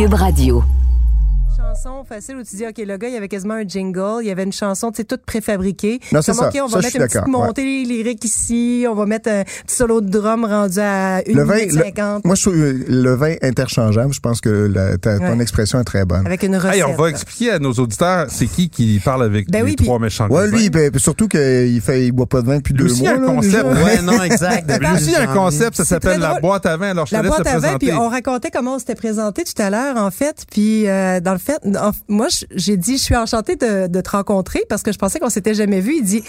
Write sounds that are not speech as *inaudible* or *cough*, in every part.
Cube Radio. Chanson facile où tu dis, OK, le gars, il y avait quasiment un jingle, il y avait une chanson, tu sais, toute préfabriquée. Non, c'est ça. OK, on Ça, va je mettre une petite d'accord, ouais. montée lyrique ici, on va mettre un petit solo de drum rendu à 1 Le vin, minute le- 50 moi, je trouve euh, le vin interchangeable. Je pense que la- ta- ton Ouais. expression est très bonne. avec une recette. Hey, on va expliquer à nos auditeurs c'est qui qui parle avec Ben les oui, trois méchants Ouais, lui, ben, surtout qu'il fait, il boit pas de vin depuis deux aussi mois. a un là, concept. Ouais, non, exact. *laughs* A un concept, ça C'est s'appelle la boîte à vin. Alors je te La laisse boîte te à vin, présenter. puis on racontait comment on s'était présenté tout à l'heure, en fait. Puis, euh, dans le fait, moi, j'ai dit, je suis enchantée de, de te rencontrer parce que je pensais qu'on s'était jamais vu. Il dit,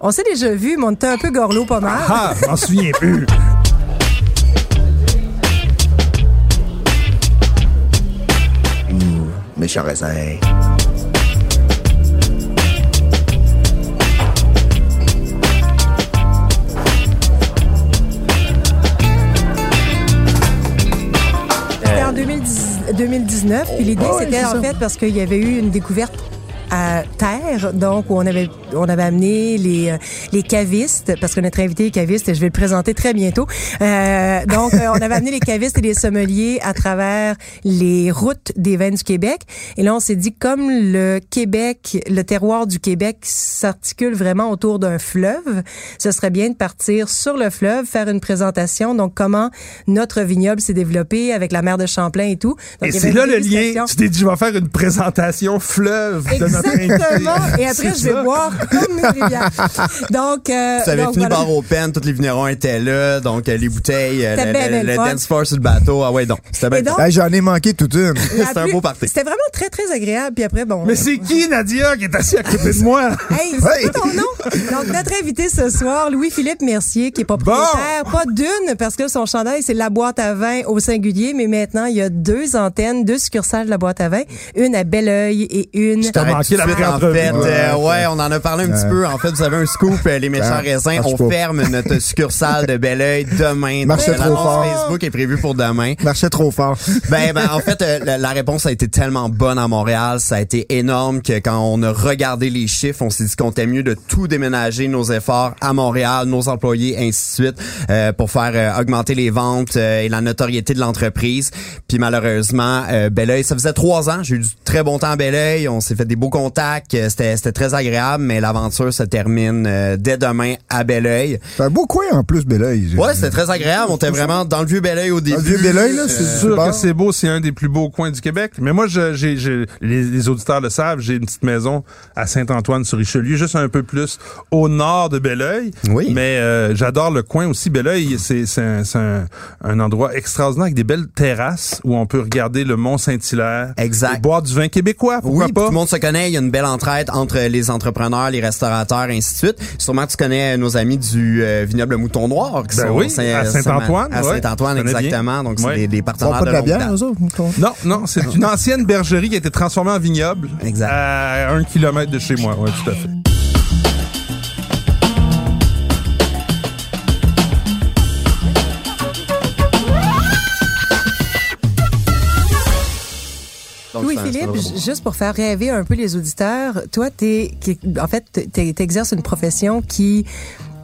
on s'est déjà vu, mais on était un peu gorlot pas mal. Ah, je m'en souviens plus. Méchant raisin. 2019. Puis l'idée, Ouais, c'était en ça. fait parce qu'il y avait eu une découverte à terre, donc où on avait on avait amené les euh, les cavistes parce que notre invité est caviste et je vais le présenter très bientôt. Euh, donc euh, on avait amené les cavistes et les sommeliers à travers les routes des vins du Québec et là on s'est dit comme le Québec, le terroir du Québec s'articule vraiment autour d'un fleuve, ce serait bien de partir sur le fleuve, faire une présentation donc comment notre vignoble s'est développé avec la mer de Champlain et tout. Donc, Et c'est là le lien. Tu t'es dit, je vais faire une présentation fleuve de. Exactement. Et après, je vais ça. boire comme une rivière. Donc, euh, Ça avait donc, fini voilà. bar au pen, tous les vignerons étaient là, donc euh, les bouteilles, euh, le, dance floor sur le bateau. Ah ouais, donc, c'était bien Hey, J'en ai manqué toute une. *laughs* C'était un beau party. C'était vraiment très, très agréable. Puis après, bon. Mais c'est qui, Nadia, qui est assis à côté de moi? Hey, c'est quoi ton nom? Donc, notre invité ce soir, Louis-Philippe Mercier, qui est propriétaire, pas d'une, parce que son chandail, c'est la boîte à vin au singulier, mais maintenant, il y a deux antennes, deux succursales de la boîte à vin, une à Belleuil et une... t'ai manqué la en fait, euh, Ouais, on en a parlé un petit peu. En fait, vous avez un scoop, euh, les méchants raisins. On ferme notre succursale de Belleuil demain. Marchait trop fort. Facebook est prévue pour demain. Marchait trop fort. Ben, ben, en fait, euh, la, la réponse a été tellement bonne à Montréal, ça a été énorme que quand on a regardé les chiffres, on s'est dit qu'on était mieux de tout déménager nos efforts à Montréal, nos employés, ainsi de suite, euh, pour faire euh, augmenter les ventes euh, et la notoriété de l'entreprise. Puis malheureusement, euh, Belleuil, ça faisait trois ans, j'ai eu du très bon temps à Belleuil, on s'est fait des beaux contacts, euh, c'était c'était très agréable, mais l'aventure se termine euh, dès demain à Belleuil. C'est un beau coin en plus, Belleuil. Ouais, c'était très agréable, on était vraiment dans le vieux Belleuil au début. Dans le vieux Belleuil, là, C'est c'est sûr bon. que c'est beau, c'est un des plus beaux coins du Québec. Mais moi, j'ai, les, les auditeurs le savent, j'ai une petite maison à Saint-Antoine-sur-Richelieu, juste un peu plus au nord de Belleuil. Oui. Mais euh, j'adore le coin aussi. Belleuil, c'est, c'est, un, c'est un- un endroit extraordinaire avec des belles terrasses où on peut regarder le Mont Saint-Hilaire. Exact. Et boire du vin québécois, pourquoi Oui, pas? tout le monde se connaît. Il y a une belle entraide entre les entrepreneurs, les restaurateurs, ainsi de suite. Sûrement, tu connais nos amis du euh, vignoble Mouton Noir. Qui Ben sont oui, à Saint-Antoine, À Saint-Antoine, exactement. Donc, c'est Ouais. des, partenaires de de la longue bière, eux autres? Non, non, c'est une ancienne bergerie qui a été transformée en vignoble. Exact. À un kilomètre de chez moi, oui, tout à fait. Louis-Philippe, j- juste pour faire rêver un peu les auditeurs, toi, t'es, qui- en fait, t'es- t'exerces une profession qui,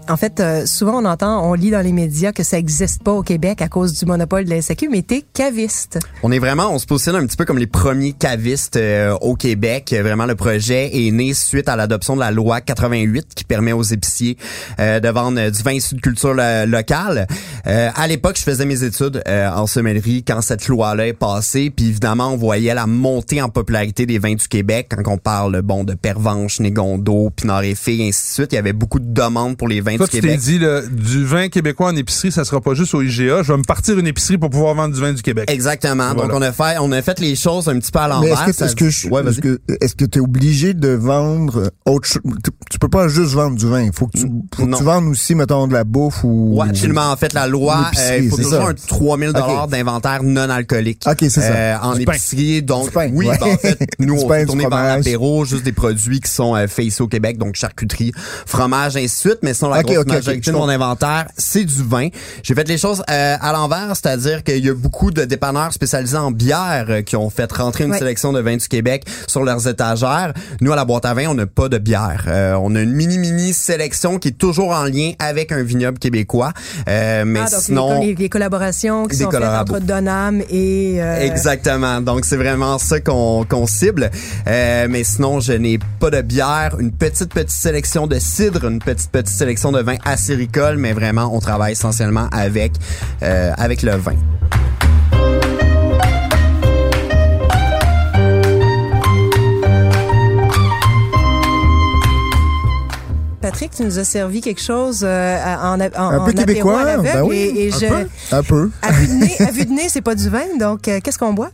en fait, euh, souvent on entend, on lit dans les médias que ça existe pas au Québec à cause du monopole de la SAQ, mais t'es caviste. On est vraiment, on se positionne un petit peu comme les premiers cavistes euh, au Québec. Euh, Vraiment, le projet est né suite à l'adoption de la loi 88 qui permet aux épiciers de vendre du vin issu de culture lo- locale. À l'époque, je faisais mes études en sommellerie quand cette loi-là est passée. Puis évidemment, on voyait la montée en popularité des vins du Québec. Quand on parle bon de Pervenche, Négondo, Pinard et Fille, ainsi de suite, il y avait beaucoup de demandes pour les vins vin Toi, du tu t'es Québec. dit, là, du vin québécois en épicerie, ça sera pas juste au IGA. Je vais me partir une épicerie pour pouvoir vendre du vin du Québec. Exactement. Voilà. Donc on a fait on a fait les choses un petit peu à Mais l'envers. est-ce que, est-ce que, je- Ouais, vas-y. est-ce que, est-ce que t'es obligé de vendre autre chose? Tu, tu peux pas juste vendre du vin. Il faut que tu, faut que Non. tu vendes aussi, mettons, de la bouffe ou. Ouais, absolument. En fait, la loi, euh, il faut toujours ça. un 3000 dollars Ok. d'inventaire non alcoolique. Ok, c'est ça. Euh, en Du pain. épicerie, donc Du oui, ouais. ben, en fait, *laughs* nous on fait tourner vers fromage. l'apéro, juste des produits qui sont euh, faits ici au Québec, donc charcuterie, fromage, ainsi de suite. Mais sinon, la Ok, grosse ok, ok, majorité je de mon inventaire, c'est du vin. J'ai fait les choses euh, à l'envers, c'est-à-dire qu'il y a beaucoup de dépanneurs spécialisés en bière euh, qui ont fait rentrer une Ouais. sélection de vins du Québec sur leurs étagères. Nous, à la boîte à vin, on n'a pas de bière. Euh, on a une mini-mini sélection qui est toujours en lien avec un vignoble québécois. Euh, mais Ah, donc sinon... les, les collaborations qui Des sont faites entre Donham et... euh, Exactement. Donc c'est vraiment ça qu'on qu'on cible. Euh, mais sinon, je n'ai pas de bière, une petite petite sélection de cidre, une petite petite sélection de vin acéricole, mais vraiment on travaille essentiellement avec euh, avec le vin. Patrick, tu nous as servi quelque chose euh, en, en, Un en peu apéro québécois, à ben oui, et, et un je, peu. Un peu. à vue de nez, nez, c'est pas du vin, donc euh, qu'est-ce qu'on boit?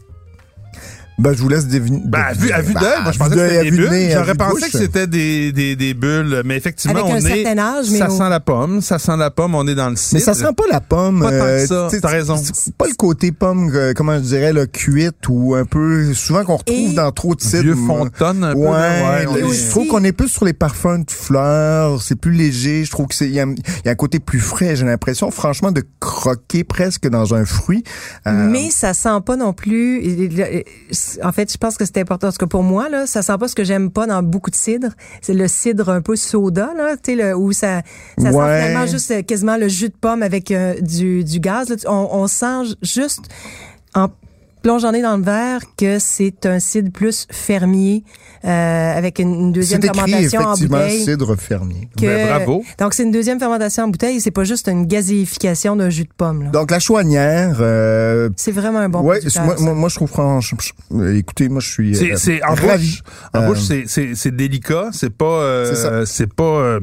Ben, je vous laisse deviner. Ben, à vue, à vue Ben, d'œil, moi, je pensais que c'était des bulles. J'aurais pensé bouche. que c'était des, des, des bulles, mais effectivement, Avec on un est, certain âge, mais ça sent la pomme, ça sent la pomme, on est dans le cidre. Mais ça sent pas la pomme. Pas tant que euh, ça, tu sais, t'as raison. C'est pas le côté pomme, euh, comment je dirais, le cuite ou un peu, souvent qu'on retrouve Et- dans trop de cidre. Vieux moi. fontonne un peu. Ouais, est- Et aussi- je trouve qu'on est plus sur les parfums de fleurs, c'est plus léger, je trouve que c'est il y, a il y a un côté plus frais, j'ai l'impression franchement de croquer presque dans un fruit. Euh, Mais ça sent pas non plus. En fait, je pense que c'est important parce que pour moi là, ça sent pas ce que j'aime pas dans beaucoup de cidre. C'est le cidre un peu soda là, tu sais où ça ça sent finalement juste euh, quasiment le jus de pomme avec euh, du du gaz. là. On, on sent juste en plongeant dans le verre que c'est un cidre plus fermier euh, avec une, une deuxième écrit fermentation en effectivement bouteille. cidre fermier. que- Ben, bravo. Donc c'est une deuxième fermentation en bouteille. C'est pas juste une gazéification d'un jus de pomme. là. Donc la chouanière, euh, C'est vraiment un bon ouais, moi, ça. moi, moi, je trouve franchement, écoutez, moi je suis C'est, euh, c'est en ravi. bouche. En bouche, c'est, c'est, c'est délicat. C'est pas, euh, c'est pas,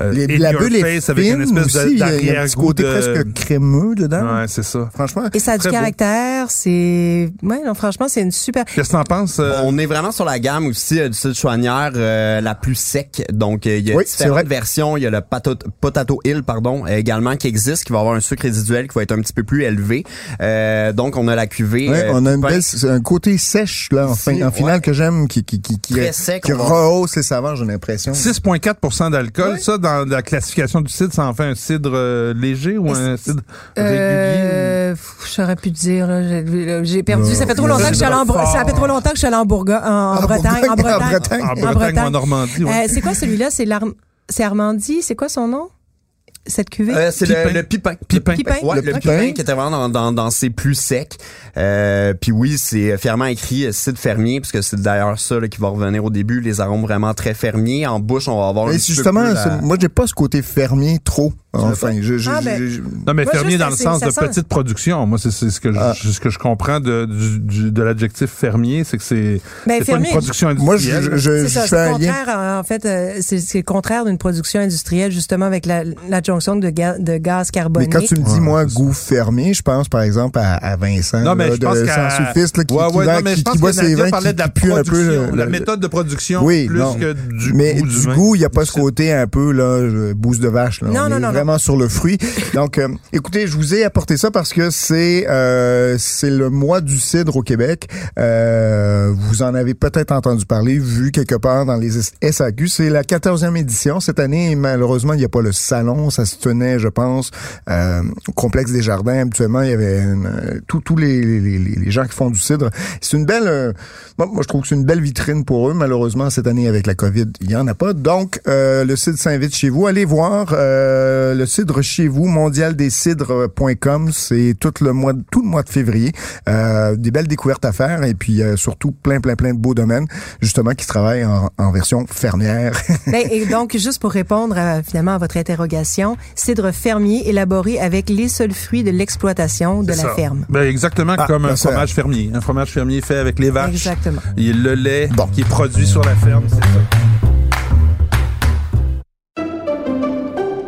euh, Les- la bulle est avec une espèce aussi, de, il y a- un petit côté presque crémeux dedans. Ouais, c'est ça. Franchement, Et ça a du caractère, c'est... Ouais, non, franchement, c'est une super... Qu'est-ce que t'en penses? euh, On est vraiment sur la gamme aussi euh, du cidre chouanière euh, la plus sec. Donc euh, il y a Oui, c'est différentes versions. Il y a le Pato- Potato Hill pardon euh, également qui existe, qui va avoir un sucre résiduel qui va être un petit peu plus élevé. Euh, donc on a la cuvée. Ouais, euh, on a une belle, un côté sèche là en, fin, en finale que j'aime, qui qui qui qui, Très sec, qui va- rehausse les saveurs, j'ai l'impression. 6,4% d'alcool. Ça, dans la classification du cidre, ça en fait un cidre euh, léger ou un cidre régulier? Euh, pff, j'aurais pu dire, j'ai- perdu. Ça fait trop longtemps que je suis allée en, Bre- ça fait trop longtemps que je suis allée en Bourgogne, en, en En Bretagne, en Bretagne. En Bretagne, Bretagne. ou Normandie. ouais. Euh, c'est quoi celui-là? C'est l'Arm- c'est Armandie? C'est quoi son nom? Cette cuvée? Euh, c'est le, le pipin. Pipin. Pipin. Ouais, Le le, pipin. pipin. qui était vraiment dans, dans, dans ses plus secs. Euh, puis oui, c'est fièrement écrit euh, cidre fermier, parce que c'est d'ailleurs ça là, qui va revenir au début, les arômes vraiment très fermiers. En bouche, on va avoir un Mais petit peu justement, plus la- moi j'ai pas ce côté fermier trop. Enfin, je, je, Ah, ben. je- Non, mais Moi, fermier dans le sens de sent- petite production. Moi, c'est c'est ce que je, Ah. ce que je comprends de, du, de l'adjectif fermier, c'est que c'est Ben, c'est pas une fermier. production moi je, industrielle. je, je, C'est je ça, fais c'est le un lien. contraire, euh, en fait, euh, c'est le contraire d'une production industrielle, justement, avec la- l'adjonction de, ga- de gaz carboné. Mais quand tu me dis, Ouais, moi, goût fermier, je pense, par exemple, à, à Vincent, Non, mais là, je pense de. Sans-Soufiste, là, qui, ouais, ouais, non, mais qui, je pense qui boit ses vins, qui, de la pue un peu. production, le- la méthode de production Oui, plus que du mais goût du du goût, il n'y a pas ce côté un peu là, bouse de vache. Là. Non, On non, non, sur le fruit. Donc, euh, écoutez, je vous ai apporté ça parce que c'est euh, c'est le mois du cidre au Québec. Euh, vous en avez peut-être entendu parler, vu quelque part dans les SAQ. C'est la 14e édition cette année. Malheureusement, il n'y a pas le salon. Ça se tenait, je pense, au complexe des jardins. Habituellement, il y avait tous les, gens qui font du cidre. C'est une belle. moi, je trouve que c'est une belle vitrine pour eux. Malheureusement, cette année avec la COVID, il y en a pas. Donc, le cidre s'invite chez vous. Allez voir le cidre chez vous, mondialdecidres.com. C'est tout le mois, tout le mois de février. Euh, des belles découvertes à faire et puis euh, surtout plein, plein, plein de beaux domaines justement qui travaillent en, en version fermière. *laughs* Ben, et donc, juste pour répondre à, finalement à votre interrogation, cidre fermier élaboré avec les seuls fruits de l'exploitation de la ça. ferme. Ben, exactement Ah, comme ben un fromage fermier. Un fromage fermier fait avec les vaches. Exactement. Et le lait Bon. qui est produit sur la ferme, c'est ça.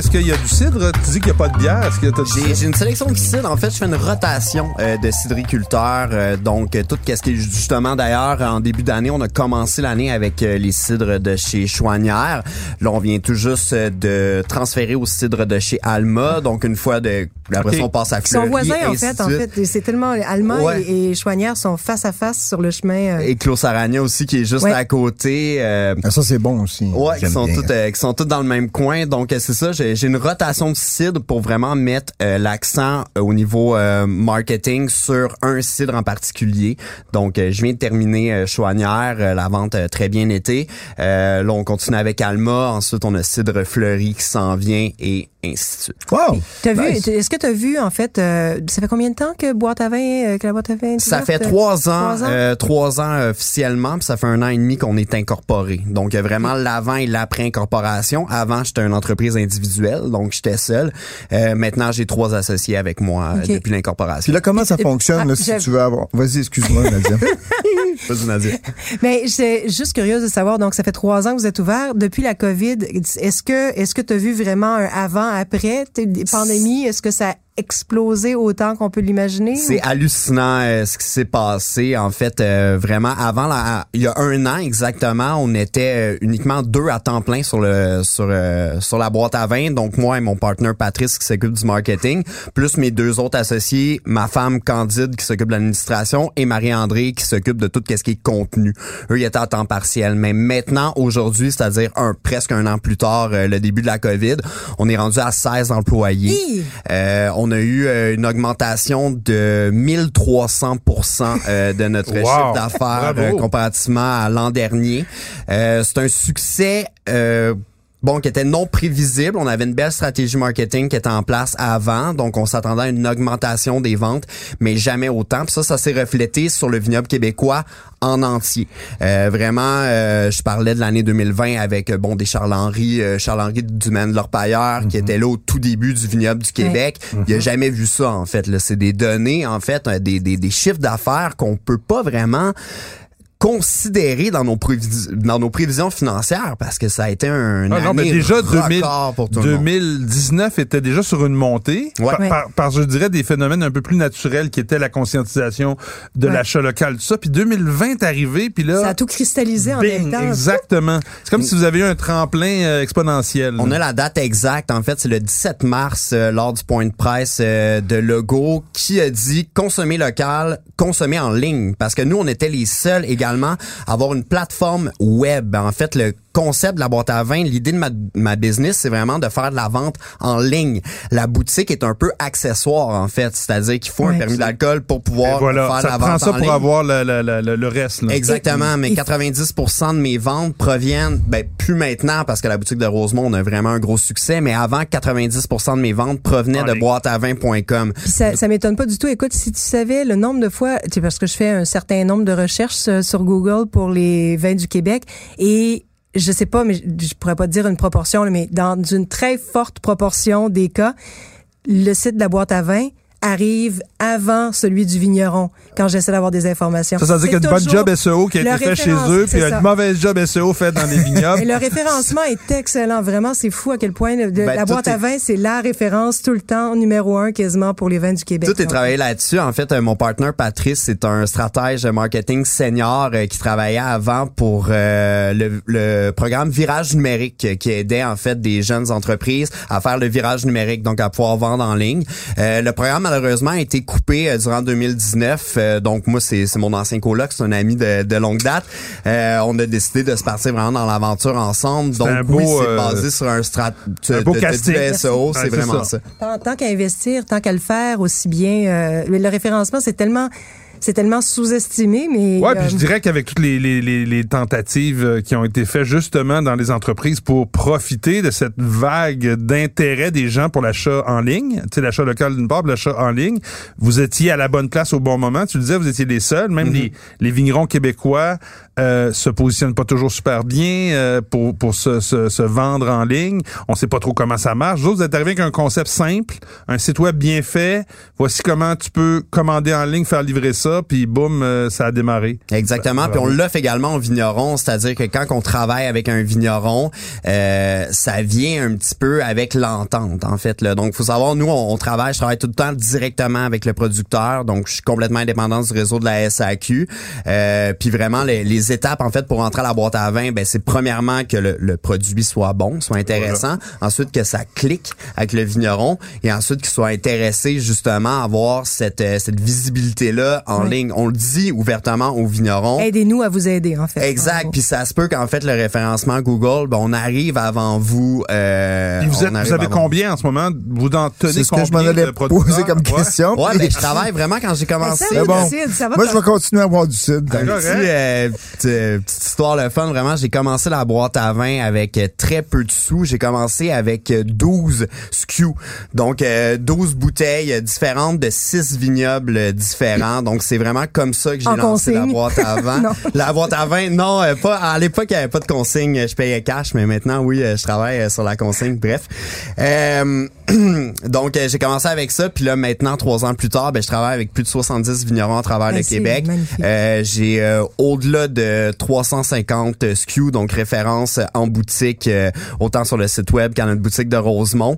Est-ce qu'il y a du cidre? Tu dis qu'il n'y a pas de bière. Est-ce que J'ai cidre? j'ai une sélection de cidres. En fait, je fais une rotation euh, de cidriculteurs. euh, donc, euh, tout ce qui est justement, d'ailleurs, en début d'année, on a commencé l'année avec euh, les cidres de chez Chouanière. Là, on vient tout juste euh, de transférer au cidre de chez Alma. Donc, une fois de... Après Ok. ça, on passe à Ils sont Fleury, voisins, en fait. En fait, c'est tellement Ouais. et, et Chouanière sont face à face sur le chemin. euh, Et Clos Aragna aussi, qui est juste Ouais. à côté. euh, Ah, ça, c'est bon aussi. Ouais, qui sont toutes, euh, qui sont toutes dans le même coin. Donc c'est ça, j'ai j'ai une rotation de cidre pour vraiment mettre euh, l'accent euh, au niveau euh, marketing sur un cidre en particulier. Donc euh, je viens de terminer euh, Chouanière, euh, la vente a très bien été. Euh, là on continue avec Alma, ensuite on a Cidre Fleuri qui s'en vient et ainsi de suite. Wow! T'as vu, est-ce que tu as vu, en fait, euh, ça fait combien de temps que Boîte à vin, euh, que la boîte à vin Ça fait trois ans, Trois ans? euh, trois ans officiellement, puis ça fait un an et demi qu'on est incorporé. Donc il y a vraiment l'avant et l'après incorporation. Avant j'étais une entreprise individuelle, donc j'étais seul. Euh, maintenant j'ai trois associés avec moi euh, depuis Puis l'incorporation. là, comment ça fonctionne, Ah, là, si tu veux avoir... Vas-y, excuse-moi, Nadia. *laughs* Vas-y, Nadia. Mais j'étais juste curieuse de savoir, donc ça fait trois ans que vous êtes ouvert. Depuis la COVID, est-ce que est-ce que tu as vu vraiment un avant-après? Des pandémies? Est-ce que ça a explosé autant qu'on peut l'imaginer? C'est hallucinant euh, ce qui s'est passé. En fait, euh, vraiment, avant, la, il y a un an exactement, on était euh, uniquement deux à temps plein sur le sur euh, sur la boîte à vin. Donc moi et mon partenaire Patrice qui s'occupe du marketing, plus mes deux autres associés, ma femme Candide qui s'occupe de l'administration et Marie-André qui s'occupe de tout ce qui est contenu. Eux, ils étaient à temps partiel. Mais maintenant, aujourd'hui, c'est-à-dire un presque un an plus tard, euh, le début de la COVID, on est rendu à 16 employés. Euh, on a eu euh, une augmentation de 1300% euh, de notre Wow. chiffre d'affaires euh, comparativement à l'an dernier. C'est un succès bon qui était non prévisible. On avait une belle stratégie marketing qui était en place avant, donc on s'attendait à une augmentation des ventes, mais jamais autant. Puis ça, ça s'est reflété sur le vignoble québécois en entier. Euh, vraiment, euh, je parlais de l'année 2020 avec euh, bon des Charles-Henri, euh, Charles-Henri du Maine de l'Orpailleur qui était là au tout début du vignoble du Québec. Il a jamais vu ça en fait. C'est des données en fait, des, des, des chiffres d'affaires qu'on peut pas vraiment considérer dans nos prévis- dans nos prévisions financières parce que ça a été un Ah non, mais année déjà record 2000 pour tout le monde. 2019 était déjà sur une montée Ouais. par, par- par, je dirais des phénomènes un peu plus naturels qui étaient la conscientisation de Ouais. l'achat local tout ça puis 2020 est arrivé puis là Ça a tout cristallisé en bing, même temps. exactement c'est comme si vous aviez eu un tremplin euh, exponentiel On a la date exacte. En fait, c'est le 17 mars euh, lors du point de presse euh, de Logo qui a dit consommer local, consommer en ligne. Parce que nous, on était les seuls également avoir une plateforme web. En fait, le concept de la boîte à vin, l'idée de ma, ma business, c'est vraiment de faire de la vente en ligne. La boutique est un peu accessoire, en fait. C'est-à-dire qu'il faut un permis d'alcool pour pouvoir voilà faire ça la prend vente ça en pour ligne. avoir le, le, le, le reste là. Exactement, mais Et- 90% de mes ventes proviennent, ben plus maintenant parce que la boutique de Rosemont on a vraiment un gros succès, mais avant 90% de mes ventes provenaient En de boîteavin.com. Ça, ça m'étonne pas du tout. Écoute, si tu savais le nombre de fois, tu sais, parce que je fais un certain nombre de recherches euh, sur Google pour les vins du Québec et je sais pas, mais je, pourrais pas dire une proportion, mais dans une très forte proportion des cas, le site de la boîte à vin arrive avant celui du vigneron quand j'essaie d'avoir des informations. ça ça veut dire C'est qu'il y a une bonne job SEO qui a été fait chez eux puis une mauvaise job SEO faite dans les vignobles Et le référencement est excellent. Vraiment, c'est fou à quel point de- Ben, la boîte est- à vin, c'est la référence tout le temps, numéro un quasiment pour les vins du Québec. Tout est travaillé là-dessus. En fait, euh, mon partenaire Patrice, c'est un stratège marketing senior euh, qui travaillait avant pour euh, le, le programme Virage numérique qui aidait en fait des jeunes entreprises à faire le virage numérique, donc à pouvoir vendre en ligne. Euh, le programme malheureusement a été coupé euh, durant 2019. Euh, donc moi, c'est c'est mon ancien coloc, c'est un ami de, de longue date. Euh, on a décidé de se partir vraiment dans l'aventure ensemble. Donc un oui, beau, c'est euh, basé sur un strat de, un beau de- de- casting. du SEO, Ouais, c'est c'est vraiment ça. ça. Tant, tant qu'à investir, tant qu'à le faire aussi bien, euh, le référencement, c'est tellement, c'est tellement sous-estimé, mais. Ouais, euh, puis je dirais qu'avec toutes les, les, les, les tentatives euh, qui ont été faites justement dans les entreprises pour profiter de cette vague d'intérêt des gens pour l'achat en ligne, tu sais, l'achat local d'une part, l'achat en ligne, vous étiez à la bonne place au bon moment. Tu le disais, vous étiez les seuls. Même les, les vignerons québécois euh, se positionnent pas toujours super bien euh, pour, pour se, se, se vendre en ligne. On sait pas trop comment ça marche. Vous autres, vous êtes arrivés avec un concept simple, un site web bien fait. Voici comment tu peux commander en ligne, faire livrer ça, puis boum, euh, ça a démarré. Exactement. Puis on l'offre également au vigneron, c'est-à-dire que quand on travaille avec un vigneron, euh, ça vient un petit peu avec l'entente, en fait. Là. Donc, faut savoir, nous, on, on travaille, je travaille tout le temps directement avec le producteur, donc je suis complètement indépendant du réseau de la SAQ. Euh, puis vraiment, les, les étapes, en fait, pour entrer à la boîte à vin, ben c'est premièrement que le, le produit soit bon, soit intéressant, ensuite que ça clique avec le vigneron, et ensuite qu'il soit intéressé justement à avoir cette, euh, cette visibilité-là en Oui. ligne. On le dit ouvertement aux vignerons. Aidez-nous à vous aider, en fait. Exact. Puis ça se peut qu'en fait le référencement Google, ben, on arrive avant vous. Euh, vous, êtes, vous avez combien en ce moment? Vous en tenez C'est ce que combien je m'en allais poser comme Ouais. question. Ouais, Puis- ben, je travaille vraiment quand j'ai commencé. ça, Mais vous bon, décide, ça va moi, je vais continuer à boire du cidre. Euh, petite, euh, petite histoire le fun, vraiment. J'ai commencé la boîte à vin avec euh, très peu de sous. J'ai commencé avec euh, 12 SKU. Donc, euh, 12 bouteilles euh, différentes de 6 vignobles euh, différents. Donc, c'est vraiment comme ça que j'ai lancé la boîte à vin. *laughs* La boîte à vin, non, euh, pas. À l'époque, il n'y avait pas de consigne. Je payais cash, mais maintenant, oui, euh, je travaille euh, sur la consigne. Bref. Euh, *clears throat* donc, euh, j'ai commencé avec ça. Puis là, maintenant, trois ans plus tard, ben, je travaille avec plus de 70 vignerons à travers Ah, le c'est Québec. Euh, j'ai euh, au-delà de 350 SKU, donc références en boutique, euh, autant sur le site web qu'en notre boutique de Rosemont.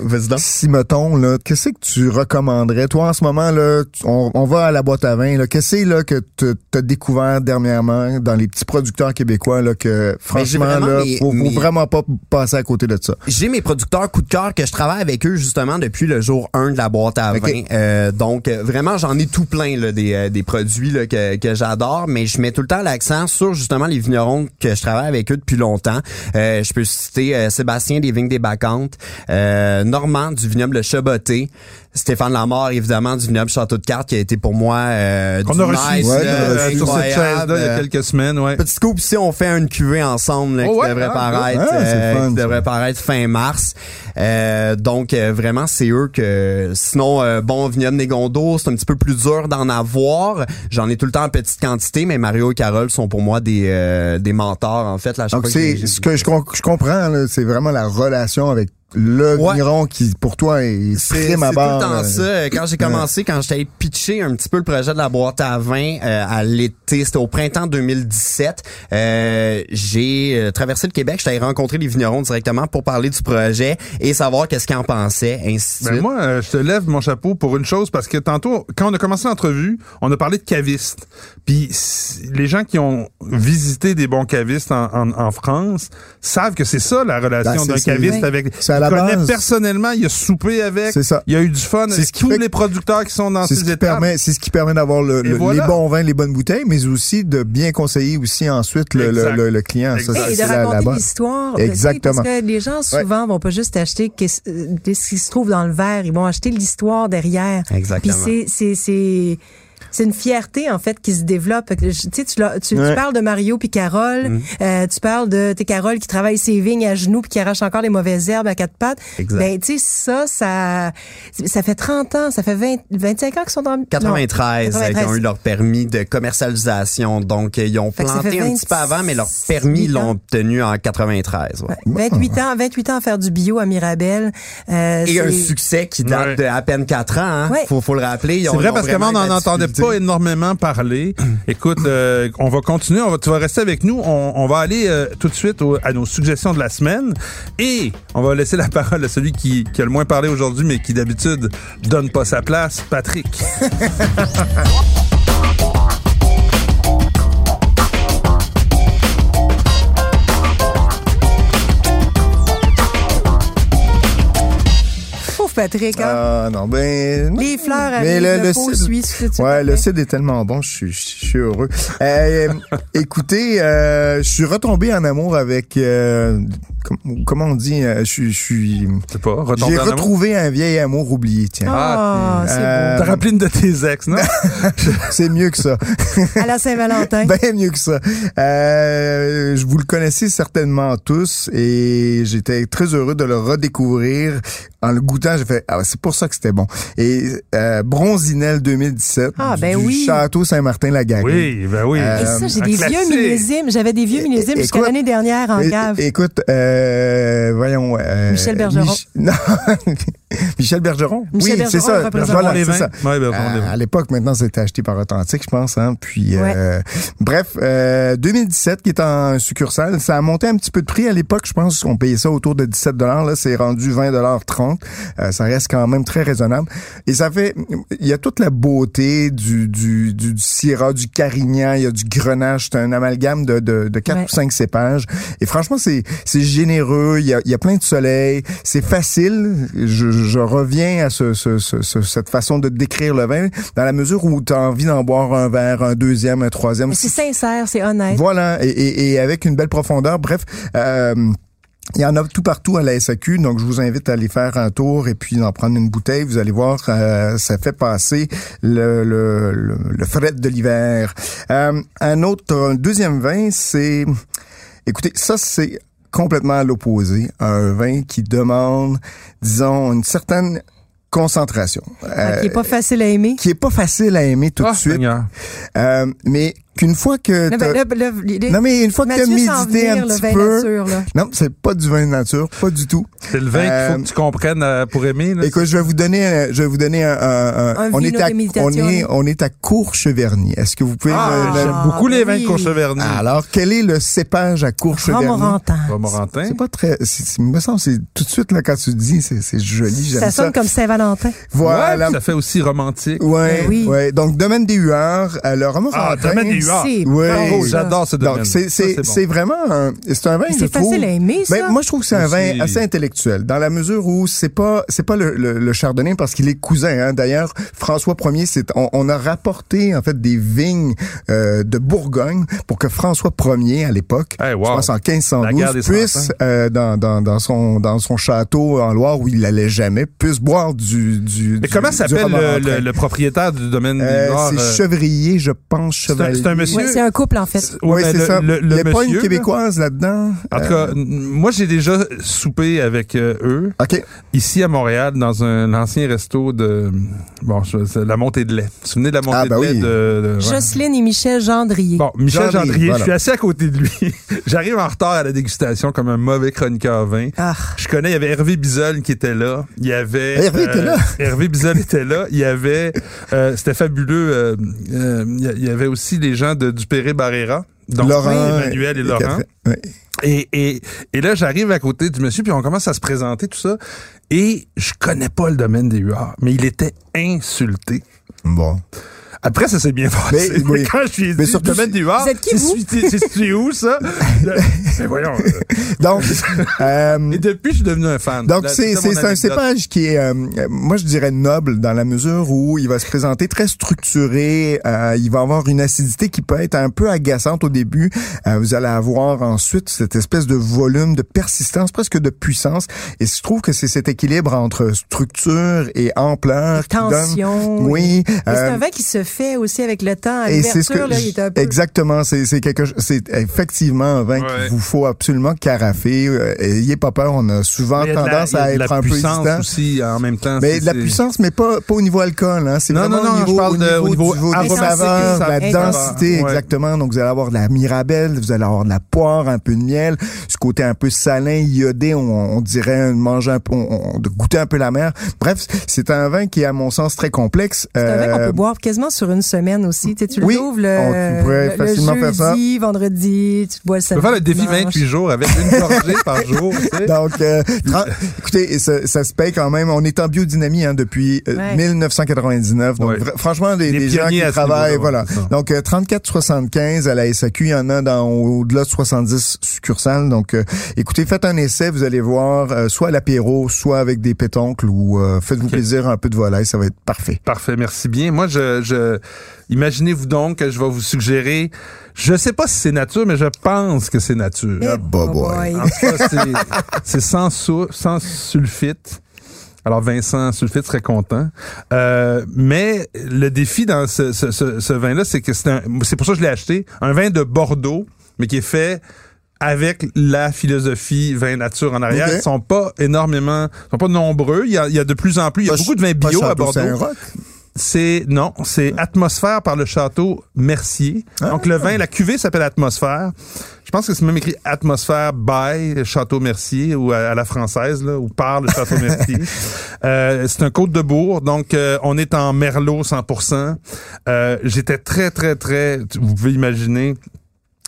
Vas-y donc. Si, mettons, là, qu'est-ce que tu recommanderais? Toi, en ce moment, là, on, on va à la boîte à vin, là. Qu'est-ce là, que tu as découvert dernièrement dans les petits producteurs québécois, là, que, franchement, vraiment là, mes- faut, vraiment pas passer à côté de ça. J'ai mes producteurs coup de cœur que je travaille avec eux justement depuis le jour 1 de la boîte à vin. Euh, donc vraiment j'en ai tout plein là, des, euh, des produits là, que, que j'adore, mais je mets tout le temps sur justement les vignerons que je travaille avec eux depuis longtemps. Euh, je peux citer euh, Sébastien des Vignes des Bacantes, euh, Normand du vignoble Chaboté, Stéphane Lamar évidemment du vignoble Château de Cartes qui a été pour moi euh, Qu'on du a reçu nice, ouais, euh, reçu. sur cette chaise-là il y a euh, quelques semaines, ouais. Petit scoop, si on fait une cuvée ensemble là, Oh qui ouais, devrait ah, paraître, euh, fun, qui devrait paraître fin mars. Euh, donc euh, vraiment c'est eux que sinon bon vignoble des Gondos, c'est un petit peu plus dur d'en avoir. J'en ai tout le temps en petite quantité, mais Mario et Carole sont pour moi des euh, des mentors en fait. Là, Donc, c'est ce que je, je comprends, c'est vraiment la relation avec le Ouais. vigneron qui, pour toi, est C'est prime c'est tout le temps là. ça. Quand j'ai commencé, quand j'étais allé pitcher un petit peu le projet de la boîte à vin euh, à l'été, c'était au printemps 2017, euh, j'ai euh, traversé le Québec, j'étais allé rencontrer les vignerons directement pour parler du projet et savoir qu'est-ce qu'ils en pensaient, ainsi de Ben suite. moi, euh, je te lève mon chapeau pour une chose parce que tantôt, quand on a commencé l'entrevue, on a parlé de cavistes. Puis les gens qui ont visité des bons cavistes en, en, en France savent que c'est ça la relation Ben, d'un caviste oui. avec. La connaît base. personnellement, il a soupé avec. C'est ça. Il a eu du fun C'est avec ce qui tous fait les producteurs qui sont dans C'est ces ce qui étapes? permet, c'est ce qui permet d'avoir le, Et le- voilà. les bons vins, les bonnes bouteilles, mais aussi de bien conseiller aussi ensuite le, le, Exact. le- le client. Ça, Exact. Et de la- la raconter l'histoire. Exactement. Parce que les gens, souvent, vont pas juste acheter qu'est-ce euh, ce qui se trouve dans le verre. Ils vont acheter l'histoire derrière. Exactement. Puis c'est, c'est, une fierté, en fait, qui se développe. Tu sais, tu, l'as- tu, tu Ouais. parles de Mario puis Carole. Mm. euh, tu parles de tes Carole qui travaille ses vignes à genoux puis qui arrache encore les mauvaises herbes à quatre pattes. Exact. Ben, tu sais, ça, ça, ça fait 30 ans, ça fait 20, 25 ans qu'ils sont dans... non, 93, euh, qui ont 93. eu leur permis de commercialisation. Donc, euh, ils ont Fait que planté un petit peu avant, mais leur permis 28 l'ont obtenu en 93. ouais. Ouais, 28 ans, 28 ans à faire du bio à Mirabel. Euh, Et un succès qui date Ouais. de à peine 4 ans. Hein? Ouais. Faut, faut le rappeler. Ils C'est ils vrai parce qu'avant on n'en entendait difficulté. Pas énormément parler. *clears throat* Écoute, euh, on va continuer. On va, tu vas rester avec nous. On, on va aller euh, tout de suite au- à nos suggestions de la semaine et on va laisser la *laughs* parole à celui qui, qui a le moins parlé aujourd'hui, mais qui d'habitude donne pas sa place, Patrick. *laughs* Patrick. Hein? Ah non, ben... Les fleurs Mais arrivent, le- le, pot suit. suite Ouais, le cidre est tellement bon, je suis, je suis heureux. *laughs* Euh, écoutez, euh, je suis retombé en amour avec, euh, com- comment on dit, je suis, je pas, retomber j'ai en amour? retrouvé un vieil amour oublié. Tiens, Ah, c'est Euh, T'as rappelé une de tes ex, non? *laughs* c'est mieux que ça. *laughs* À la Saint-Valentin. Ben mieux que ça. Euh, je vous le connaissais certainement tous et j'étais très heureux de le redécouvrir. En le goûtant, j'ai fait ah c'est pour ça que c'était bon. Et euh, Bronzinelle 2017 Ah, ben du oui. Château Saint-Martin-la-Garenne. oui, ben oui. Euh, Et ça, j'ai des vieux millésimes. J'avais des vieux millésimes jusqu'à l'année dernière en cave. Écoute, euh, voyons. euh, Michel Bergeron. Mich- *laughs* non, *laughs* Michel Bergeron. Michel oui, Bergeron, c'est ça. les ça. Ouais, Bergeron les À, vins. à l'époque, maintenant, c'était acheté par Authentique, je pense. Hein. Puis, euh, bref, euh, 2017, qui est en succursale, ça a monté un petit peu de prix à l'époque. Je pense qu'on payait ça autour de 17 Là, c'est rendu 20 30 Euh, Ça reste quand même très raisonnable. Et ça fait, il y a toute la beauté du du du, du Syrah, du Carignan, il y a du Grenache. C'est un amalgame de de, de quatre Ouais. ou cinq cépages. Et franchement, c'est c'est généreux. Il y a il y a plein de soleil. C'est facile. Je, je reviens à ce, ce, ce- ce- cette façon de décrire le vin dans la mesure où tu as envie d'en boire un verre, un deuxième, un troisième. C'est sincère, c'est honnête. Voilà, et, et, et avec une belle profondeur. Bref, euh, il y en a tout partout à la SAQ, donc je vous invite à aller faire un tour et puis d'en prendre une bouteille. Vous allez voir, euh, ça fait passer le, le, le, le fret de l'hiver. Euh, un autre, un deuxième vin, c'est... Écoutez, ça c'est complètement à l'opposé. Un vin qui demande, disons, une certaine concentration. Ah, qui est pas facile à aimer. qui est pas facile à aimer tout Ah, de suite. Seigneur. Euh, mais qu'une fois que ben, les- non mais une fois que tu as médité venir, un petit vin peu, nature, là. non, c'est pas du vin de nature, pas du tout. C'est le vin qu'il Euh, faut que tu comprennes euh, pour aimer. Là. Écoute, je vais vous donner, un- je vais vous donner un, un- un- Un on vino est à, on est, on est à Courcheverny. Est-ce que vous pouvez Ah, me- me- j'aime beaucoup les ben vins oui. de Courcheverny. alors quel est le cépage à Courcheverny Romorantin. Romorantin. C'est pas très, c'est- me semble, c'est tout de suite là quand tu dis, c'est c'est joli, j'aime Ça ça. sonne comme Saint-Valentin. Voilà. Ouais, ça fait aussi romantique. Ouais, Ben oui. ouais. Donc domaine des Huards, euh, le Romorantin. Ah, Oh, ça. j'adore ce domaine. Donc c'est Ça, c'est bon. c'est vraiment un c'est un vin C'est trouve- facile à aimer, ça. Ben, moi, je trouve que c'est un vin Aussi. assez intellectuel, dans la mesure où c'est pas c'est pas le, le, le chardonnay parce qu'il est cousin. Hein. D'ailleurs, François Ier, c'est on, on a rapporté en fait des vignes euh, de Bourgogne pour que François Ier à l'époque, Hey, wow. je pense en La guerre 1512, des puisse euh, dans, dans dans son dans son château en Loire où il allait jamais, puisse boire du du. Mais du- comment s'appelle le, le, le propriétaire du domaine des Euh? C'est euh, Chevrier, je pense. Chevalier. C'est un monsieur- Ouais, c'est un couple, en fait. Oui, Ouais, c'est le- ça. le- le il n'y a pas monsieur, une là. québécoise là-dedans. En tout cas, n- moi, j'ai déjà soupé avec euh, eux, OK. ici à Montréal, dans un ancien resto de... Bon, je- la montée de lait. Vous vous souvenez de la montée Ah, ben de lait oui. de... de- ouais. Jocelyne et Michel Gendrier. Bon, Michel Gendrier, Gendrier, voilà. je suis assis à côté de lui. *laughs* J'arrive en retard à la dégustation comme un mauvais chroniqueur vin. Ah. Je connais, il y avait Hervé Bizol qui était là. Il y avait... Hervé était là? *laughs* Hervé Bizol était là. Il y avait... euh, C'était fabuleux. euh, euh, il y a- il y avait aussi les gens de Dupéré Barrera. Donc, Laurent Emmanuel et, Laurent. Et, et, et là, j'arrive à côté du monsieur, puis on commence à se présenter, tout ça. Et je connais pas le domaine des huards, mais il était insulté. Bon. Après, ça s'est bien passé. Mais, oui. *laughs* quand je ai Mais dit, surtout, domaine êtes qui, c'est vous? situé- c'est situé où, ça? Mais *laughs* voyons. euh, Donc, *laughs* euh, Et depuis, je suis devenu un fan. donc c'est c'est un cépage qui est, euh, moi je dirais noble dans la mesure où il va se présenter très structuré. euh, il va avoir une acidité qui peut être un peu agaçante au début. Euh, vous allez avoir ensuite cette espèce de volume, de persistance, presque de puissance. Et je trouve que c'est cet équilibre entre structure et ampleur qui donne. Tension. Oui. C'est euh, un vin qui se fait aussi avec le temps. Et c'est ce que là, il est un peu... exactement, c'est c'est quelque chose, c'est effectivement un vin Ouais. qu'il vous faut absolument carafer. Euh, ayez pas peur, on a souvent la- tendance à être la un peu puissance hésitant. aussi en même temps. Mais de la puissance, mais pas pas au niveau alcool, hein. C'est Non, non, non, je niveau, parle de- au niveau de la densité, Ouais. exactement. Donc vous allez avoir de la mirabelle, vous allez avoir de la poire, un peu de miel, ce côté un peu salin, iodé, on, on dirait manger un peu, on, on- de goûter un peu la mer. Bref, c'est un vin qui est à mon sens très complexe. C'est un vin qu'on Euh, peut boire quasiment sur une semaine aussi. Tu, sais, tu Oui, l'ouvres le, on- tu pourrais le facilement faire ça. jeudi, vendredi, tu bois le samedi. peut faire le défi dimanche. 28 jours avec une gorgée par *laughs* jour. tu sais. Donc, euh, écoutez, ça, ça se paye quand même. On est en biodynamie hein, depuis euh, Ouais. 1999. Donc, Ouais. franchement, des, Des des gens qui travaillent, voilà. Donc, euh, 34,75 à la SAQ. Il y en a dans au-delà de 70 succursales. Donc, euh, écoutez, faites un essai. Vous allez voir, euh, soit à l'apéro, soit avec des pétoncles ou euh, faites-vous Ok. plaisir un peu de volaille. Ça va être parfait. Parfait, merci bien. Moi, je, je imaginez-vous donc que je vais vous suggérer. Je sais pas si c'est nature, mais je pense que c'est nature. Eh, Ah, bah, oh boy. boy. En tout cas, *laughs* c'est- sans, sou- sans sulfite. Alors Vincent Sulfite serait content. Euh, mais le défi dans ce, ce, ce, ce vin-là, c'est que c'est un, c'est pour ça que je l'ai acheté, un vin de Bordeaux, mais qui est fait avec la philosophie vin nature en arrière. Ils sont pas énormément, ils sont pas nombreux. Il y a, il y a de plus en plus, il y a Pas beaucoup de vins pas bio à Bordeaux. C'est non, c'est Atmosphère par le château Mercier. Donc le vin, la cuvée s'appelle Atmosphère. Je pense que c'est même écrit Atmosphère by Château Mercier ou à, à la française là, ou par le Château Mercier. *laughs* Euh, c'est un Côte de Bourg, donc euh, on est en Merlot 100%. Euh, J'étais très très très, vous pouvez imaginer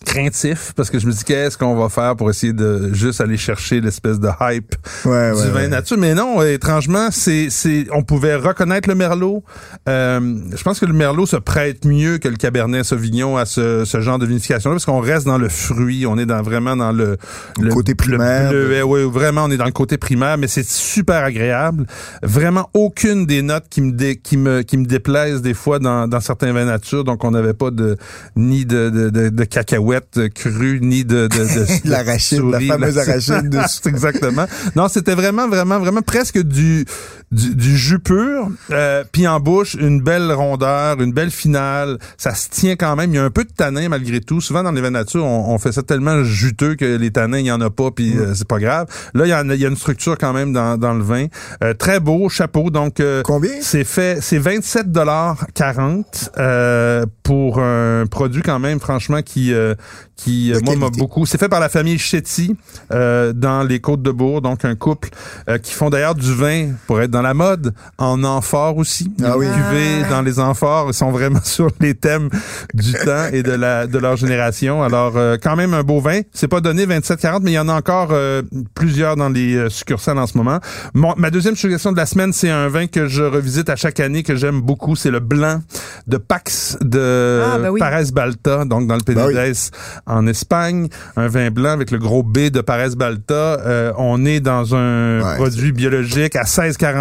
craintif parce que je me dis qu'est-ce qu'on va faire pour essayer de juste aller chercher l'espèce de hype Ouais, du ouais, vin ouais. nature? Mais non, étrangement, c'est, c'est, on pouvait reconnaître le Merlot. Euh, je pense que le Merlot se prête mieux que le Cabernet Sauvignon à ce, ce genre de vinification-là, parce qu'on reste dans le fruit, on est dans vraiment dans le, Le côté primaire. Le bleuet, oui, vraiment, on est dans le côté primaire, mais c'est super agréable. Vraiment, aucune des notes qui me dé- qui me qui me déplaisent des fois dans, dans certains vins nature. Donc, on n'avait pas de ni de de, de, de cacahuètes crues, ni de de, de *laughs* L'arachide, la fameuse arachide *laughs* exactement. Non, c'était vraiment, vraiment, vraiment presque du du, du jus pur, euh, puis en bouche une belle rondeur, une belle finale. Ça se tient quand même. Il y a un peu de tanin malgré tout. Souvent dans les vins nature, on, on fait ça tellement juteux que les tanins, il y en a pas, puis euh, c'est pas grave. Là, il y, en a, il y a une structure quand même dans, dans le vin. Euh, très beau chapeau. Donc euh, Combien? c'est fait, c'est 27 dollars 40 euh, pour un produit quand même, franchement, qui euh, qui De moi m'a beaucoup. C'est fait par la famille Chetty euh, dans les Côtes de Bourg, donc un couple euh, qui font d'ailleurs du vin pour être dans la mode en amphore aussi. Ah Les oui. cuvées dans les amphores ils sont vraiment *laughs* sur les thèmes du temps et de la de leur génération. Alors euh, quand même un beau vin. C'est pas donné 27-40, mais il y en a encore euh, plusieurs dans les euh, succursales en ce moment. Mon- ma deuxième suggestion de la semaine, c'est un vin que je revisite à chaque année que j'aime beaucoup. C'est le blanc de Pax de Ah, ben oui. Parès Balta, donc dans le Ben oui. Penedès en Espagne. Un vin blanc avec le gros B de Parès Balta. Euh, on est dans un Ouais, produit biologique à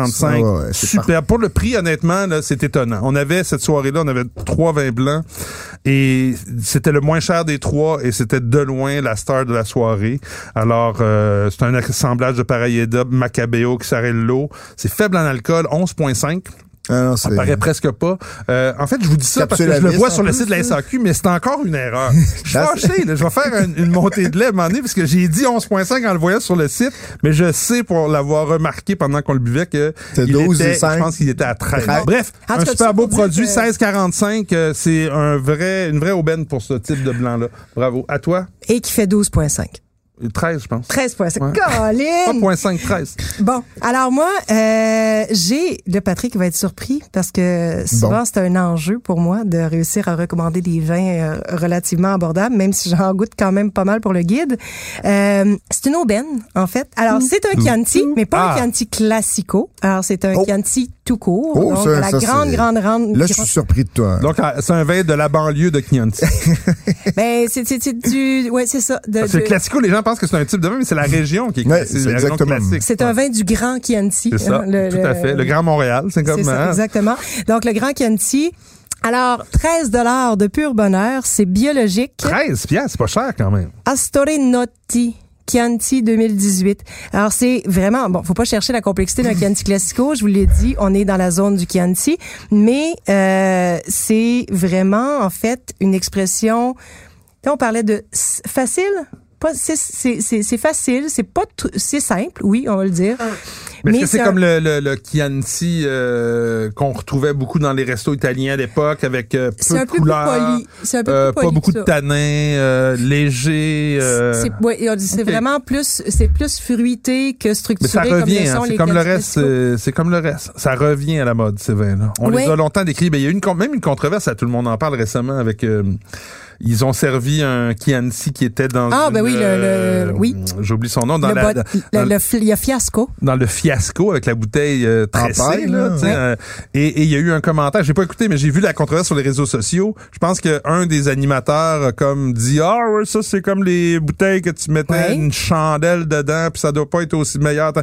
16,45. Ouais, ouais, c'est Super. Pour le prix, honnêtement, là, c'est étonnant. On avait cette soirée-là, on avait trois vins blancs et c'était le moins cher des trois et c'était de loin la star de la soirée. Alors, euh, c'est un assemblage de Parayeda, Macabeo, Xarello. C'est faible en alcool, 11,5. Ah non, Ça paraît presque pas. Euh, en fait, je vous dis ça parce que je le vois sur le site de la. SAQ, mais c'est encore une erreur. *laughs* Je suis fâché, là. Je vais faire un- une montée de lait à un moment donné parce que j'ai dit 11.5 en le voyant sur le site, mais je sais pour l'avoir remarqué pendant qu'on le buvait que C'est il 12 était, et 5. je pense qu'il était à 13. Treize. Bref, En un super beau produit, que- 16,45, euh, c'est un vrai, une vraie aubaine pour ce type de blanc-là. Bravo. À toi? Et qui fait 12,5. 13, je pense. 13,5. Ouais. Colin! 3.5, 13. Bon, alors moi, euh, j'ai le Patrick va être surpris parce que souvent Bon. c'est un enjeu pour moi de réussir à recommander des vins euh, relativement abordables, même si j'en goûte quand même pas mal pour le guide. Euh, c'est une aubaine en fait. Alors c'est un Chianti, mais pas Ah. un Chianti classico. Alors c'est un Oh. Chianti tout court, Oh, donc ça- la ça, grande, c'est- grande, grande. Là, je suis surpris de toi. Donc, euh, c'est un vin de la banlieue de Chianti. *laughs* Ben c'est c'est- c'est du, ouais c'est ça. de- que de- classico, les gens pensent que c'est un type de vin, mais c'est la région qui est Ouais, classique. c'est exactement. c'est un vin du Grand Chianti. C'est ça, hein, *laughs* le- tout à fait. Le Grand Montréal, c'est comme ça, hein? exactement. Donc, le Grand Chianti. Alors, 13 dollars de pur bonheur, c'est biologique. 13 piastres, c'est pas cher quand même. Astore Notti. Chianti 2018. Alors c'est vraiment bon, faut pas chercher la complexité d'un Chianti classico, je vous l'ai dit, on est dans la zone du Chianti, mais euh, c'est vraiment en fait une expression Là, on parlait de facile, pas c'est c'est c'est c'est facile, c'est pas tout- c'est simple, oui, on va le dire. Mais est-ce que c'est un- comme le, le, le Chianti euh, qu'on retrouvait beaucoup dans les restos italiens à l'époque avec euh, peu C'est de un peu plus couleurs, poli. C'est un peu euh, plus poli pas beaucoup de ça. tanins, euh, léger. euh, C'est ouais, on vraiment plus c'est plus fruité que mais structuré ça comme revient, le hein, les comme le reste, c'est c'est comme le reste. Ça revient à la mode ces vins-là. On Oui. les a longtemps décrits. Ben, il y a eu une même une controverse, à tout le monde en parle récemment avec. Ils ont servi un Chianti qui était dans. Ah, ben oui, le- le- euh, oui. J'oublie son nom dans le, la. bot- dans le, le fl- il y a fiasco. dans le fiasco avec la bouteille euh, tressée paille, là, là, tu sais, ouais. euh, et et il y a eu un commentaire j'ai pas écouté mais j'ai vu la controverse sur les réseaux sociaux je pense que un des animateurs a comme dit ah ouais ça c'est comme les bouteilles que tu mettais Ouais. une chandelle dedans puis ça doit pas être aussi meilleur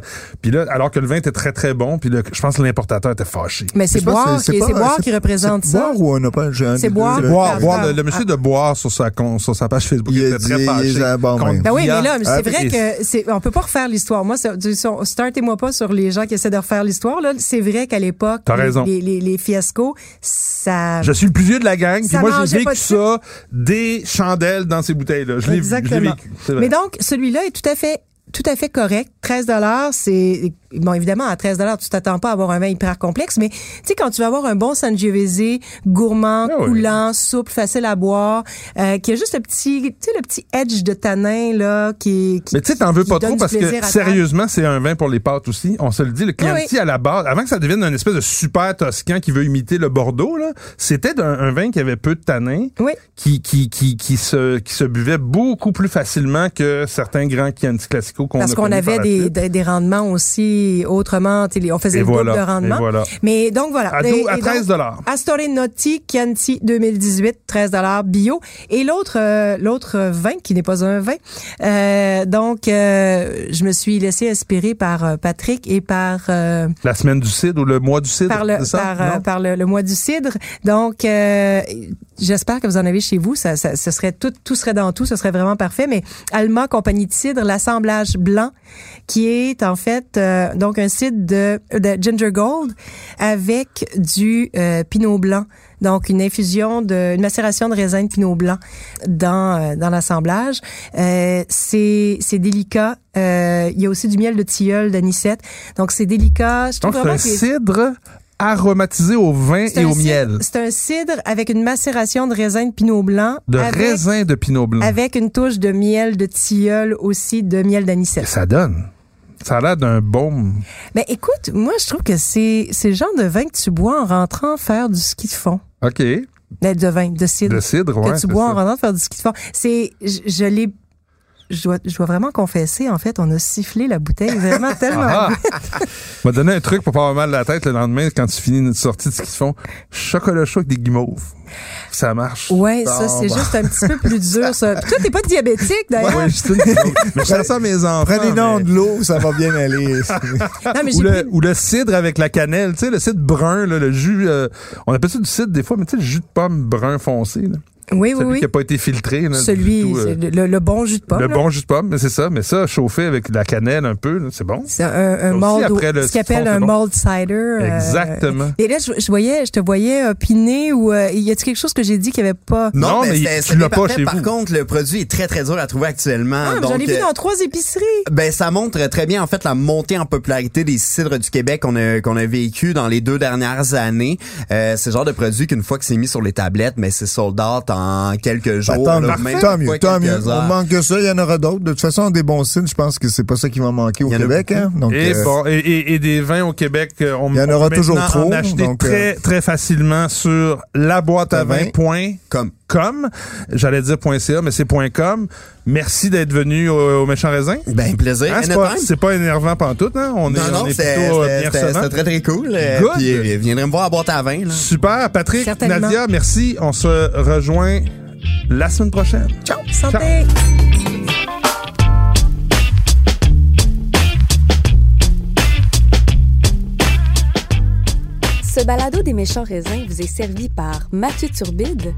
puis là alors que le vin était très très bon puis là, je pense que l'importateur était fâché Mais c'est boire, c'est qui- pas- c'est boire qui représente c'est ça. Boire ou un C'est boire. là. boire, Ah, ah, le monsieur de boire sur sa con- sur sa page Facebook Il il a était très fâché ben. Oui, mais là, c'est vrai Et- que c'est, on peut pas refaire l'histoire. Moi, c'est- du- son- startez-moi pas sur les gens qui essaient de refaire l'histoire. Là, c'est vrai qu'à l'époque, les, raison. les, les, les fiascos, ça. Je suis le plus vieux de la gang, puis moi j'ai vécu ça, des chandelles dans ces bouteilles-là. Je l'ai vécu. c'est vrai. Mais donc, celui-là est tout à fait tout à fait correct. 13 dollars, c'est bon évidemment à 13 dollars, tu t'attends pas à avoir un vin hyper complexe, mais tu sais quand tu vas avoir un bon Sangiovese gourmand, Ah oui. coulant, souple, facile à boire, euh, qui a juste le petit, tu sais le petit edge de tanin là qui, qui Mais tu sais, t'en veux pas trop parce que sérieusement, c'est un vin pour les pâtes aussi. On se le dit, le Chianti Oui, à la base, avant que ça devienne une espèce de super toscan qui veut imiter le Bordeaux, là, c'était un, un vin qui avait peu de tanins, Oui. qui, qui, qui, qui se, qui se buvait beaucoup plus facilement que certains grands Chianti qu'on Parce qu'on avait des, des, des rendements aussi autrement. On faisait Et le double voilà, de rendement. voilà. Mais donc voilà. À Et- à et donc, 13 dollars. Astore Notti Chianti 2018, 13 dollars bio. Et l'autre euh, l'autre vin qui n'est pas un vin. Euh, donc euh, je me suis laissé inspirer par euh, Patrick et par euh, La semaine du cidre ou le mois du cidre, par le ça? par, le, le mois du cidre. Donc euh, j'espère que vous en avez chez vous. Ça, ça ce serait tout tout serait dans tout. Ce serait vraiment parfait. Mais Alma compagnie de cidre, l'assemblage blanc qui est en fait euh, donc un cidre de, de ginger gold avec du euh, pinot blanc. Donc une infusion de une macération de raisin de pinot blanc dans euh, dans l'assemblage. C'est c'est délicat. Il y a aussi du miel de tilleul d'anisette. Donc c'est délicat. Je trouve Donc, c'est vraiment un cidre aromatisé au vin et au cidre- miel. C'est un cidre avec une macération de raisin de pinot blanc De avec, raisin de pinot blanc. avec une touche de miel de tilleul aussi de miel Et d'anisette. ça donne. Ça a l'air d'un baume. Ben écoute, moi je trouve que c'est le genre de vin que tu bois en rentrant faire du ski de fond. OK. Ben, de vin, de cidre. De cidre, ouais. que tu bois en rentrant faire du ski de fond. C'est je, je l'ai je dois, je dois vraiment confesser, en fait, on a sifflé la bouteille vraiment tellement. Ah! *laughs* m'a donné un truc pour pas avoir mal à la tête le lendemain quand tu finis une sortie de ce qu'ils font. Chocolat chaud avec des guimauves. Ça marche. Ouais, ça, Bon, c'est juste un petit peu plus *laughs* dur, ça. Puis toi, t'es pas diabétique, d'ailleurs. Ouais, c'est une. Mais je fais ça à mes *laughs* enfants. Prenez donc mais- de l'eau, ça va bien aller. Non, mais Ou le, pris- ou le cidre avec la cannelle, tu sais, le cidre brun, là, le jus, euh, on appelle ça du cidre des fois, mais tu sais, le jus de pomme brun foncé, là. Oui, oui, celui oui. qui n'a pas été filtré. Là, Celui, tout, euh, le, le bon jus de pomme. le là. bon jus de pomme, mais c'est ça. Mais ça, chauffé avec de la cannelle un peu, là, c'est bon. C'est un, un aussi, malt, après le ce qu'ils citron, un bon. malt cider. euh, Exactement. et là, je, je voyais, je te voyais opiner ou euh, y a-t-il quelque chose que j'ai dit qu'il n'y avait pas? Non, mais c'était- tu l'as pas chez Par vous. contre, le produit est très, très dur à trouver actuellement. Ah, mais j'en ai vu euh, dans trois épiceries. Ben, ça montre très bien, en fait, la montée en popularité des cidres du Québec qu'on a, qu'on a vécu dans les deux dernières années. Euh, c'est le genre de produit qu'une fois que c'est mis sur les tablettes, mais c'est sold out en quelques jours. Tant là, mieux, même tant mieux, tant mieux. quelques On manque que ça, il y en aura d'autres. De toute façon, des bons signes, je pense que c'est pas ça qui va manquer au Québec. Hein? Donc, Et, euh, bon, et, et- des vins au Québec, euh, on, Il y en aura toujours trop, en acheter donc, euh, très, très facilement sur laboîteavin.com. Comme. J'allais dire .ca, mais c'est .com. Merci d'être venu au, au Méchant Raisin. Ben, plaisir. Hein, c'est, pas, c'est pas énervant pantoute, hein? On est, non, non, on est c'était plutôt euh, c'était- très, très cool. Euh, Good. Puis, euh, viendrez me voir à boîte à vin. Là. Super. Patrick. Nadia, merci. On se rejoint la semaine prochaine. Ciao, santé. Ce balado des méchants raisins vous est servi par Mathieu Turbide,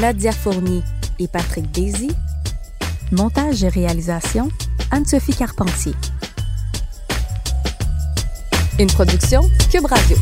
Nadia Fournier et Patrick Daisy. Montage et réalisation, Anne-Sophie Carpentier. Une production Cube Radio.